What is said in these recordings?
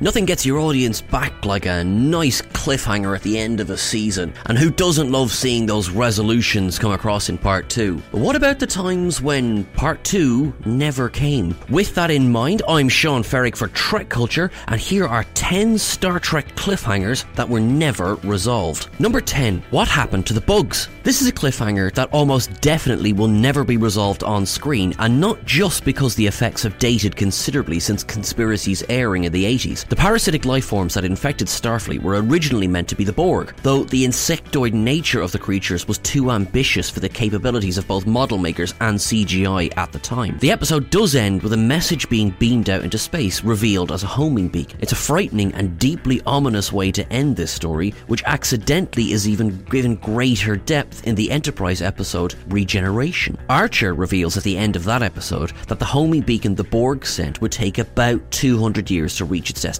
Nothing gets your audience back like a nice cliffhanger at the end of a season, and who doesn't love seeing those resolutions come across in part 2? But what about the times when part 2 never came? With that in mind, I'm Sean Ferrick for Trek Culture, and here are 10 Star Trek cliffhangers that were never resolved. Number 10 What happened to the bugs? This is a cliffhanger that almost definitely will never be resolved on screen, and not just because the effects have dated considerably since Conspiracy's airing in the 80s. The parasitic life forms that infected Starfleet were originally meant to be the Borg, though the insectoid nature of the creatures was too ambitious for the capabilities of both model makers and CGI at the time. The episode does end with a message being beamed out into space, revealed as a homing beak. It's a frightening and deeply ominous way to end this story, which accidentally is even given greater depth in the Enterprise episode Regeneration. Archer reveals at the end of that episode that the homing beacon the Borg sent would take about 200 years to reach its destination.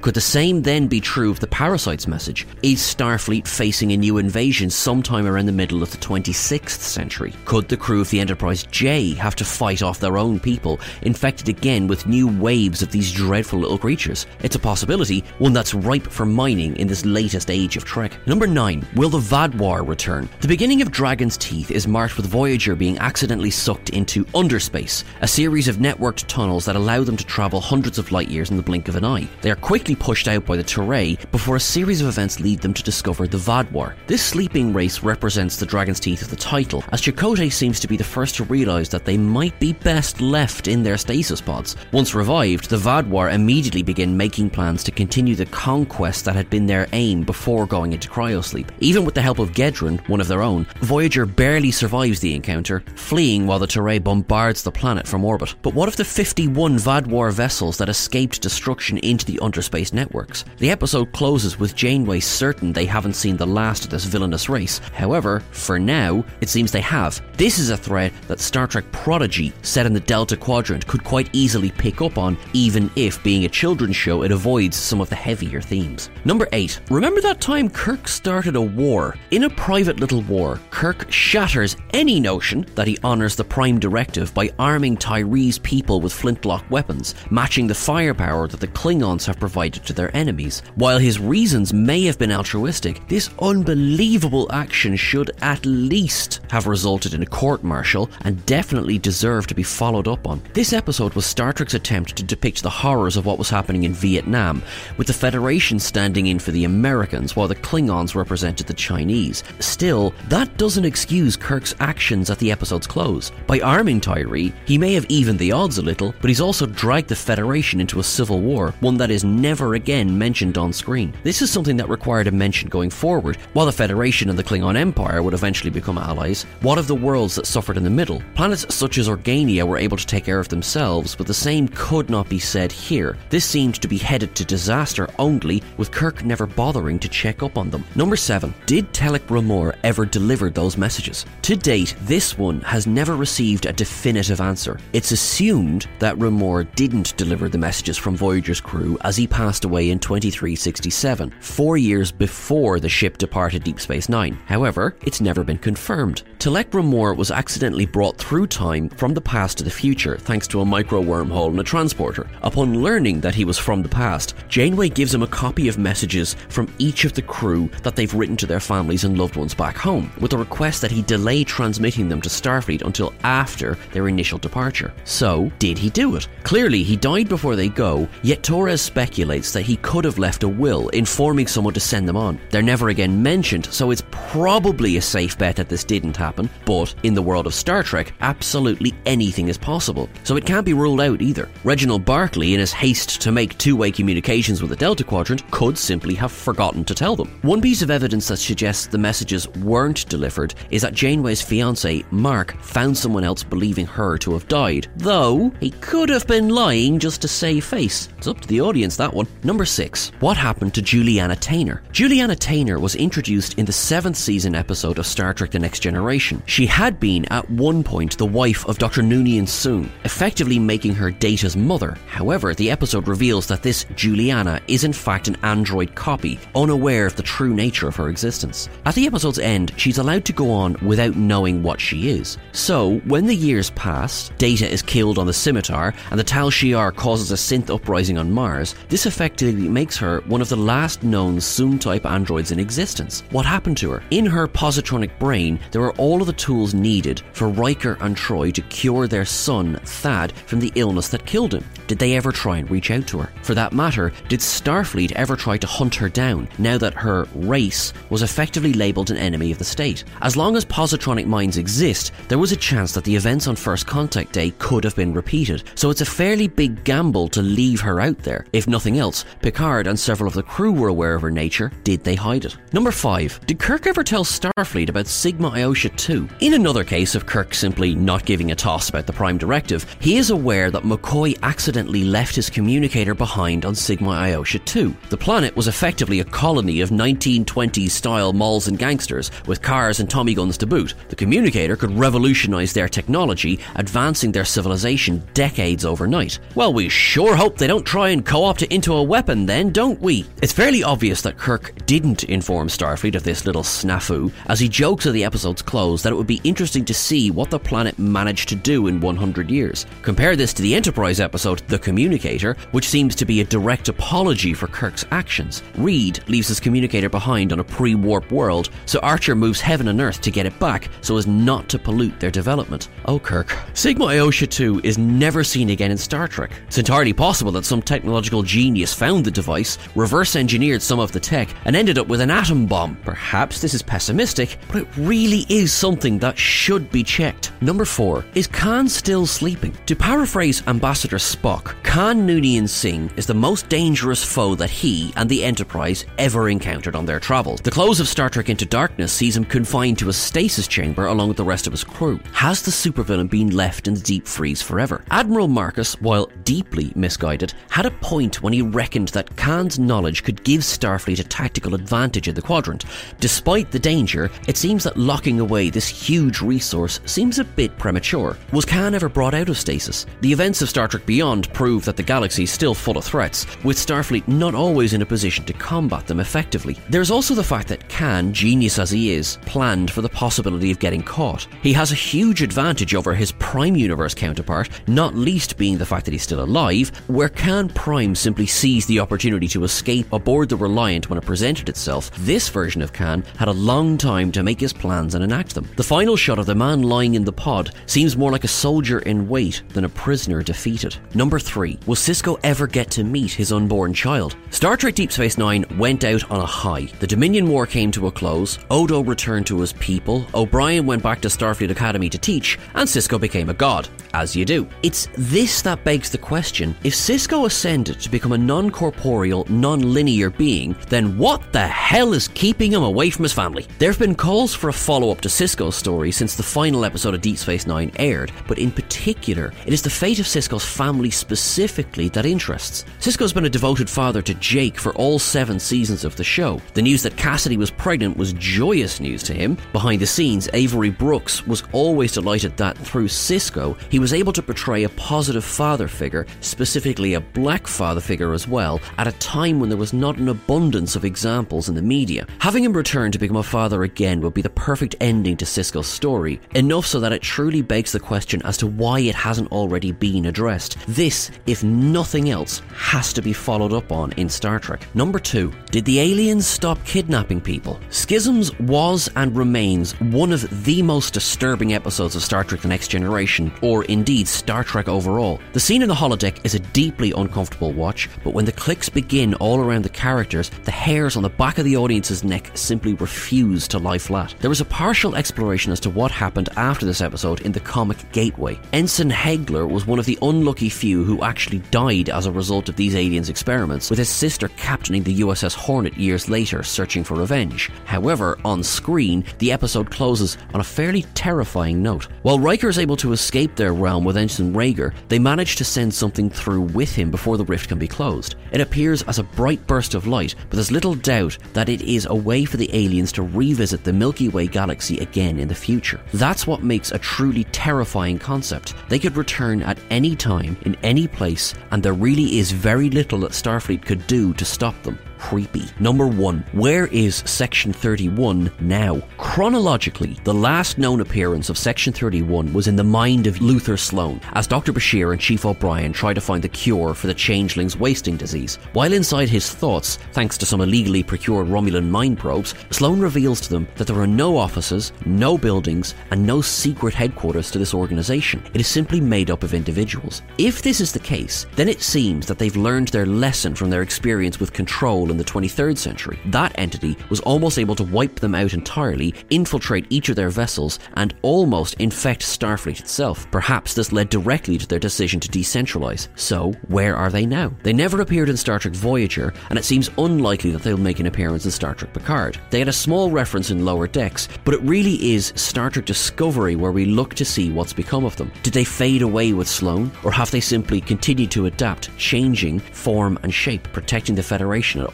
Could the same then be true of the Parasites message? Is Starfleet facing a new invasion sometime around the middle of the 26th century? Could the crew of the Enterprise J have to fight off their own people, infected again with new waves of these dreadful little creatures? It's a possibility, one that's ripe for mining in this latest age of Trek. Number 9. Will the Vaadwaur return? The beginning of Dragon's Teeth is marked with Voyager being accidentally sucked into underspace, a series of networked tunnels that allow them to travel hundreds of light years in the blink of an eye. They are quickly pushed out by the Turei before a series of events lead them to discover the Vaadwaur. This sleeping race represents the Dragon's Teeth of the title, as Chakotay seems to be the first to realise that they might be best left in their stasis pods. Once revived, the Vaadwaur immediately begin making plans to continue the conquest that had been their aim before going into cryosleep. Even with the help of Gedrin, one of their own, Voyager barely survives the encounter, fleeing while the Turei bombards the planet from orbit. But what of the 51 Vaadwaur vessels that escaped destruction into the underspace networks? The episode closes with Janeway certain they haven't seen the last of this villainous race. However, for now, it seems they have. This is a thread that Star Trek Prodigy, set in the Delta Quadrant, could quite easily pick up on, even if, being a children's show, it avoids some of the heavier themes. Number 8. Remember that time Kirk started a war? In a private little war, Kirk shatters any notion that he honours the Prime Directive by arming Tyree's people with flintlock weapons, matching the firepower that the Klingons have provided to their enemies. While his reasons may have been altruistic, this unbelievable action should at least have resulted in a court martial and definitely deserve to be followed up on. This episode was Star Trek's attempt to depict the horrors of what was happening in Vietnam, with the Federation standing in for the Americans while the Klingons represented the Chinese. Still, that doesn't excuse Kirk's actions at the episode's close. By arming Tyree, he may have evened the odds a little, but he's also dragged the Federation into a civil war, one that is never again mentioned on screen. This is something that required a mention going forward. While the Federation and the Klingon Empire would eventually become allies, what of the worlds that suffered in the middle? Planets such as Organia were able to take care of themselves, but the same could not be said here. This seemed to be headed to disaster only, with Kirk never bothering to check up on them. Number 7. Did Telek R'Mor ever deliver those messages? To date, this one has never received a definitive answer. It's assumed that R'Mor didn't deliver the messages from Voyager's crew as he passed away in 2367, four years before the ship departed Deep Space Nine. However, it's never been confirmed. Telek R'Mor was accidentally brought through time from the past to the future thanks to a micro wormhole in a transporter. Upon learning that he was from the past, Janeway gives him a copy of messages from each of the crew that they've written to their families and loved ones back home, with a request that he delay transmitting them to Starfleet until after their initial departure. So, did he do it? Clearly, he died before they go, yet Torres speculates that he could have left a will informing someone to send them on. They're never again mentioned, so it's probably a safe bet that this didn't happen. Happen, but in the world of Star Trek, absolutely anything is possible. So it can't be ruled out either. Reginald Barclay, in his haste to make two way communications with the Delta Quadrant, could simply have forgotten to tell them. One piece of evidence that suggests the messages weren't delivered is that Janeway's fiance, Mark, found someone else believing her to have died, though he could have been lying just to save face. It's up to the audience, that one. Number six. What happened to Juliana Tainer? Juliana Tainer was introduced in the seventh season episode of Star Trek The Next Generation. She had been, at one point, the wife of Dr. Noonien Soong, effectively making her Data's mother. However, the episode reveals that this Juliana is in fact an android copy, unaware of the true nature of her existence. At the episode's end, she's allowed to go on without knowing what she is. So, when the years pass, Data is killed on the scimitar, and the Tal Shiar causes a synth uprising on Mars, this effectively makes her one of the last known Soong type androids in existence. What happened to her? In her positronic brain, there are all of the tools needed for Riker and Troi to cure their son, Thad, from the illness that killed him. Did they ever try and reach out to her? For that matter, did Starfleet ever try to hunt her down now that her race was effectively labelled an enemy of the state? As long as positronic minds exist, there was a chance that the events on First Contact Day could have been repeated, so it's a fairly big gamble to leave her out there. If nothing else, Picard and several of the crew were aware of her nature. Did they hide it? Number 5. Did Kirk ever tell Starfleet about Sigma Iotia 2? In another case of Kirk simply not giving a toss about the Prime Directive, he is aware that McCoy accidentally left his communicator behind on Sigma Iotia 2. The planet was effectively a colony of 1920s style malls and gangsters, with cars and Tommy guns to boot. The communicator could revolutionize their technology, advancing their civilization decades overnight. Well, we sure hope they don't try and co opt it into a weapon then, don't we? It's fairly obvious that Kirk didn't inform Starfleet of this little snafu, as he jokes at the episode's close that it would be interesting to see what the planet managed to do in 100 years. Compare this to the Enterprise episode, The Communicator, which seems to be a direct apology for Kirk's actions. Reed leaves his communicator behind on a pre warp world, so Archer moves heaven and earth to get it back so as not to pollute their development. Oh, Kirk. Sigma Iotia 2 is never seen again in Star Trek. It's entirely possible that some technological genius found the device, reverse engineered some of the tech, and ended up with an atom bomb. Perhaps this is pessimistic, but it really is something that should be checked. Number 4. Is Khan still sleeping? To paraphrase Ambassador Spock, Khan Noonien Singh is the most dangerous foe that he and the Enterprise ever encountered on their travels. The close of Star Trek Into Darkness sees him confined to a stasis chamber along with the rest of his crew. Has the supervillain been left in the deep freeze forever? Admiral Marcus, while deeply misguided, had a point when he reckoned that Khan's knowledge could give Starfleet a tactical advantage in the quadrant. Despite the danger, it seems that locking away this huge resource seems a bit premature. Was Khan ever brought out of stasis? The events of Star Trek Beyond prove that the galaxy is still full of threats, with Starfleet not always in a position to combat them effectively. There's also the fact that Khan, genius as he is, planned for the possibility of getting caught. He has a huge advantage over his Prime Universe counterpart, not least being the fact that he's still alive, where Khan Prime simply seized the opportunity to escape aboard the Reliant when it presented itself. This version of Khan had a long time to make his plans and enact them. The final shot of the man lying in the pod seems more like a soldier in wait than a prisoner defeated. Number 3. Will Sisko ever get to meet his unborn child? Star Trek Deep Space Nine went out on a high. The Dominion War came to a close, Odo returned to his people, O'Brien went back to Starfleet Academy to teach, and Sisko became a god. As you do. It's this that begs the question if Sisko ascended to become a non corporeal, non linear being, then what the hell is keeping him away from his family? There have been calls for a follow up to Sisko's story since the final episode of Deep Space Nine aired, but in particular, it is the fate of Sisko's family specifically that interests. Sisko's been a devoted father to Jake for all seven seasons of the show. The news that Cassidy was pregnant was joyous news to him. Behind the scenes, Avery Brooks was always delighted that through Sisko, he was able to portray a positive father figure, specifically a black father figure as well, at a time when there was not an abundance of examples in the media. Having him return to become a father again would be the perfect ending to Sisko's story, enough so that it truly begs the question as to why it hasn't already been addressed. This, if nothing else, has to be followed up on in Star Trek. Number two, did the aliens stop kidnapping people? Schisms was and remains one of the most disturbing episodes of Star Trek The Next Generation, or indeed Star Trek overall. The scene in the holodeck is a deeply uncomfortable watch, but when the clicks begin all around the characters, the hairs on the back of the audience's neck simply refuse to lie flat. There is a partial exploration as to what happened after this episode in the comic Gateway. Ensign Hagler was one of the unlucky few who actually died as a result of these aliens' experiments, with his sister captaining the USS Hornet years later, searching for revenge. However, on screen, the episode closes on a fairly terrifying note. While Riker is able to escape their realm with Ensign Rager, they manage to send something through with him before the rift can be closed. It appears as a bright burst of light, but there's little doubt that it is a way for the aliens to revisit the Milky Way galaxy again in the future. That's what makes a truly terrifying concept. They could return at any time, in any place, and there really is very little that Starfleet could do to stop them creepy. Number one, where is Section 31 now? Chronologically, the last known appearance of Section 31 was in the mind of Luther Sloan, as Dr. Bashir and Chief O'Brien try to find the cure for the changeling's wasting disease. While inside his thoughts, thanks to some illegally procured Romulan mind probes, Sloan reveals to them that there are no offices, no buildings, and no secret headquarters to this organization. It is simply made up of individuals. If this is the case, then it seems that they've learned their lesson from their experience with control in the 23rd century. That entity was almost able to wipe them out entirely, infiltrate each of their vessels, and almost infect Starfleet itself. Perhaps this led directly to their decision to decentralize. So, where are they now? They never appeared in Star Trek Voyager, and it seems unlikely that they'll make an appearance in Star Trek Picard. They had a small reference in Lower Decks, but it really is Star Trek Discovery where we look to see what's become of them. Did they fade away with Sloan, or have they simply continued to adapt, changing form and shape, protecting the Federation at